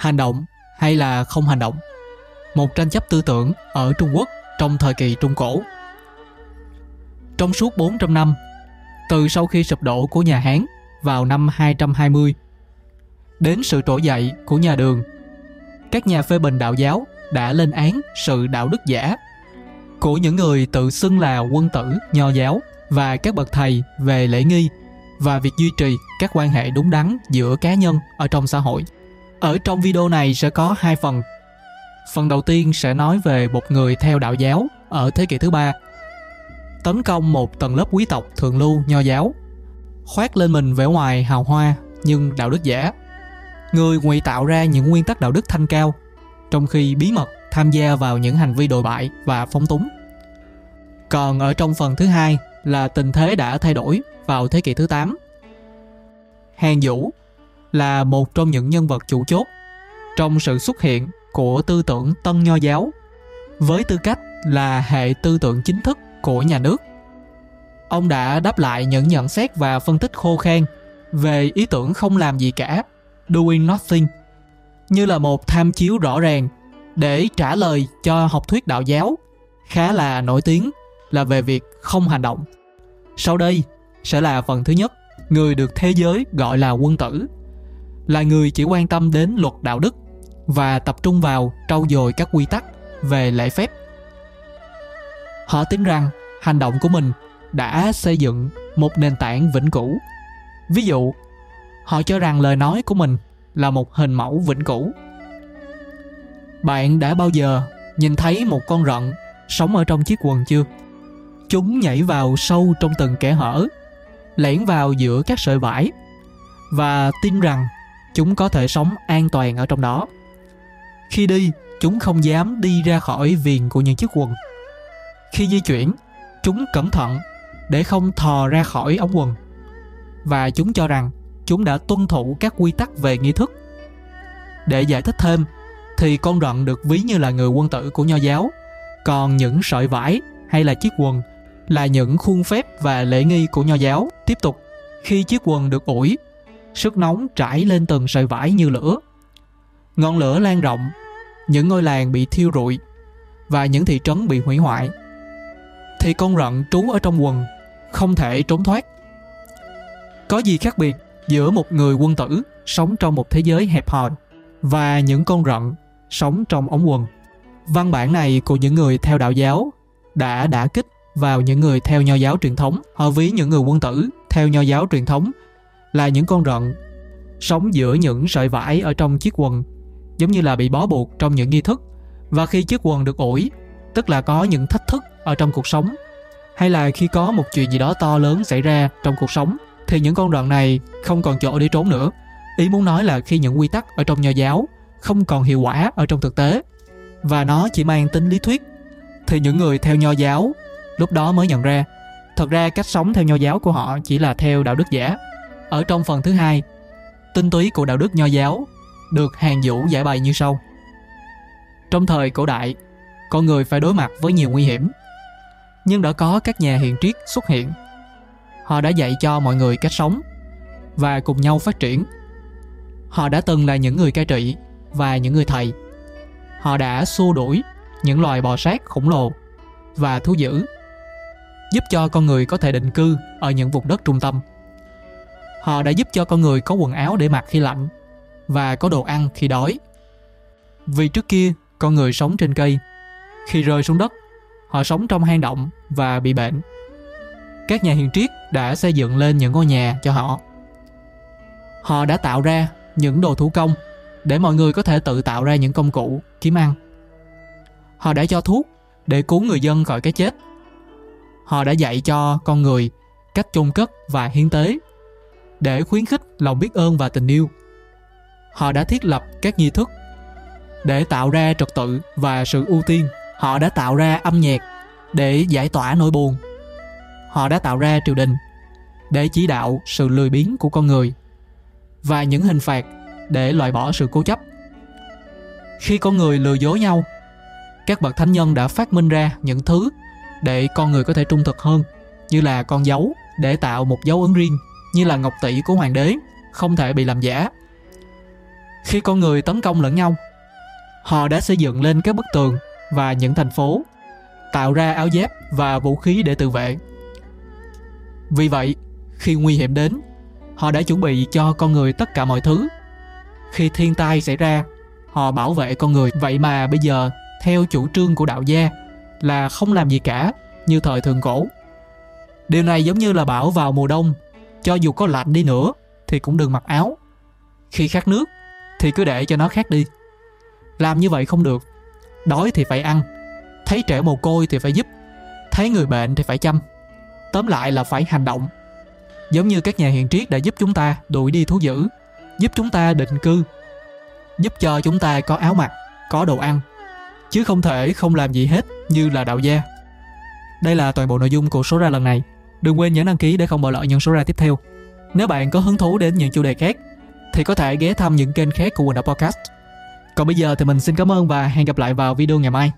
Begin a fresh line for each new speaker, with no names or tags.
hành động hay là không hành động một tranh chấp tư tưởng ở Trung Quốc trong thời kỳ Trung Cổ. Trong suốt 400 năm, từ sau khi sụp đổ của nhà Hán vào năm 220 đến sự trỗi dậy của nhà Đường, các nhà phê bình đạo giáo đã lên án sự đạo đức giả của những người tự xưng là quân tử nho giáo và các bậc thầy về lễ nghi và việc duy trì các quan hệ đúng đắn giữa cá nhân ở trong xã hội. Ở trong video này sẽ có hai phần. Phần đầu tiên sẽ nói về một người theo đạo giáo ở thế kỷ thứ ba, tấn công một tầng lớp quý tộc thượng lưu nho giáo, khoác lên mình vẻ ngoài hào hoa nhưng đạo đức giả người ngụy tạo ra những nguyên tắc đạo đức thanh cao, trong khi bí mật tham gia vào những hành vi đồi bại và phóng túng còn ở trong phần thứ hai là tình thế đã thay đổi vào thế kỷ thứ 8. Hàng Vũ là một trong những nhân vật chủ chốt trong sự xuất hiện của tư tưởng tân nho giáo với tư cách là hệ tư tưởng chính thức của nhà nước. Ông đã đáp lại những nhận xét và phân tích khô khan về ý tưởng không làm gì cả, doing nothing, như là một tham chiếu rõ ràng để trả lời cho học thuyết đạo giáo khá là nổi tiếng là về việc không hành động. Sau đây sẽ là phần thứ nhất, người được thế giới gọi là quân tử, là người chỉ quan tâm đến luật đạo đức và tập trung vào trau dồi các quy tắc về lễ phép. Họ tin rằng hành động của mình đã xây dựng một nền tảng vĩnh cửu. Ví dụ, họ cho rằng lời nói của mình là một hình mẫu vĩnh cửu. Bạn đã bao giờ nhìn thấy một con rận sống ở trong chiếc quần chưa? Chúng nhảy vào sâu trong từng kẽ hở, lẻn vào giữa các sợi vải và tin rằng chúng có thể sống an toàn ở trong đó. Khi đi, chúng không dám đi ra khỏi viền của những chiếc quần. Khi di chuyển, chúng cẩn thận để không thò ra khỏi ống quần. Và chúng cho rằng chúng đã tuân thủ các quy tắc về nghi thức. Để giải thích thêm, thì con rận được ví như là người quân tử của nho giáo, còn những sợi vải hay là chiếc quần là những khuôn phép và lễ nghi của nho giáo. Tiếp tục, khi chiếc quần được ủi, sức nóng trải lên từng sợi vải như lửa. Ngọn lửa lan rộng, những ngôi làng bị thiêu rụi và những thị trấn bị hủy hoại. Thì con rận trú ở trong quần, không thể trốn thoát. Có gì khác biệt giữa một người quân tử sống trong một thế giới hẹp hòi và những con rận sống trong ống quần. Văn bản này của những người theo đạo giáo đã đả kích vào những người theo nho giáo truyền thống. Họ ví những người quân tử theo nho giáo truyền thống là những con rận, sống giữa những sợi vải ở trong chiếc quần, giống như là bị bó buộc trong những nghi thức. Và khi chiếc quần được ủi, tức là có những thách thức ở trong cuộc sống, hay là khi có một chuyện gì đó to lớn xảy ra trong cuộc sống, thì những con rận này không còn chỗ để trốn nữa. Ý muốn nói là khi những quy tắc ở trong nho giáo không còn hiệu quả ở trong thực tế, và nó chỉ mang tính lý thuyết, thì những người theo nho giáo lúc đó mới nhận ra. Thật ra cách sống theo nho giáo của họ chỉ là theo đạo đức giả ở trong phần thứ hai, tinh túy của đạo đức nho giáo được hàng vũ giải bày như sau. Trong thời cổ đại, con người phải đối mặt với nhiều nguy hiểm, nhưng đã có các nhà hiền triết xuất hiện. Họ đã dạy cho mọi người cách sống và cùng nhau phát triển. Họ đã từng là những người cai trị và những người thầy. Họ đã xua đuổi những loài bò sát khổng lồ và thú dữ, giúp cho con người có thể định cư ở những vùng đất trung tâm họ đã giúp cho con người có quần áo để mặc khi lạnh và có đồ ăn khi đói. Vì trước kia, con người sống trên cây. Khi rơi xuống đất, họ sống trong hang động và bị bệnh. Các nhà hiền triết đã xây dựng lên những ngôi nhà cho họ. Họ đã tạo ra những đồ thủ công để mọi người có thể tự tạo ra những công cụ, kiếm ăn. Họ đã cho thuốc để cứu người dân khỏi cái chết. Họ đã dạy cho con người cách chôn cất và hiến tế để khuyến khích lòng biết ơn và tình yêu. Họ đã thiết lập các nghi thức để tạo ra trật tự và sự ưu tiên. Họ đã tạo ra âm nhạc để giải tỏa nỗi buồn. Họ đã tạo ra triều đình để chỉ đạo sự lười biếng của con người và những hình phạt để loại bỏ sự cố chấp. Khi con người lừa dối nhau, các bậc thánh nhân đã phát minh ra những thứ để con người có thể trung thực hơn, như là con dấu để tạo một dấu ấn riêng như là ngọc tỷ của hoàng đế, không thể bị làm giả. Khi con người tấn công lẫn nhau, họ đã xây dựng lên các bức tường và những thành phố, tạo ra áo giáp và vũ khí để tự vệ. Vì vậy, khi nguy hiểm đến, họ đã chuẩn bị cho con người tất cả mọi thứ. Khi thiên tai xảy ra, họ bảo vệ con người. Vậy mà bây giờ, theo chủ trương của đạo gia, là không làm gì cả như thời thượng cổ. Điều này giống như là bảo vào mùa đông cho dù có lạnh đi nữa, thì cũng đừng mặc áo. Khi khát nước, thì cứ để cho nó khát đi. Làm như vậy không được. Đói thì phải ăn. Thấy trẻ mồ côi thì phải giúp. Thấy người bệnh thì phải chăm. Tóm lại là phải hành động. Giống như các nhà hiền triết đã giúp chúng ta đuổi đi thú dữ, giúp chúng ta định cư, giúp cho chúng ta có áo mặc, có đồ ăn. Chứ không thể không làm gì hết như là đạo gia. Đây là toàn bộ nội dung của số ra lần này đừng quên nhấn đăng ký để không bỏ lỡ những số ra tiếp theo nếu bạn có hứng thú đến những chủ đề khác, thì có thể ghé thăm những kênh khác của Quỳnh Đạo Podcast. Còn bây giờ thì mình xin cảm ơn và hẹn gặp lại vào video ngày mai.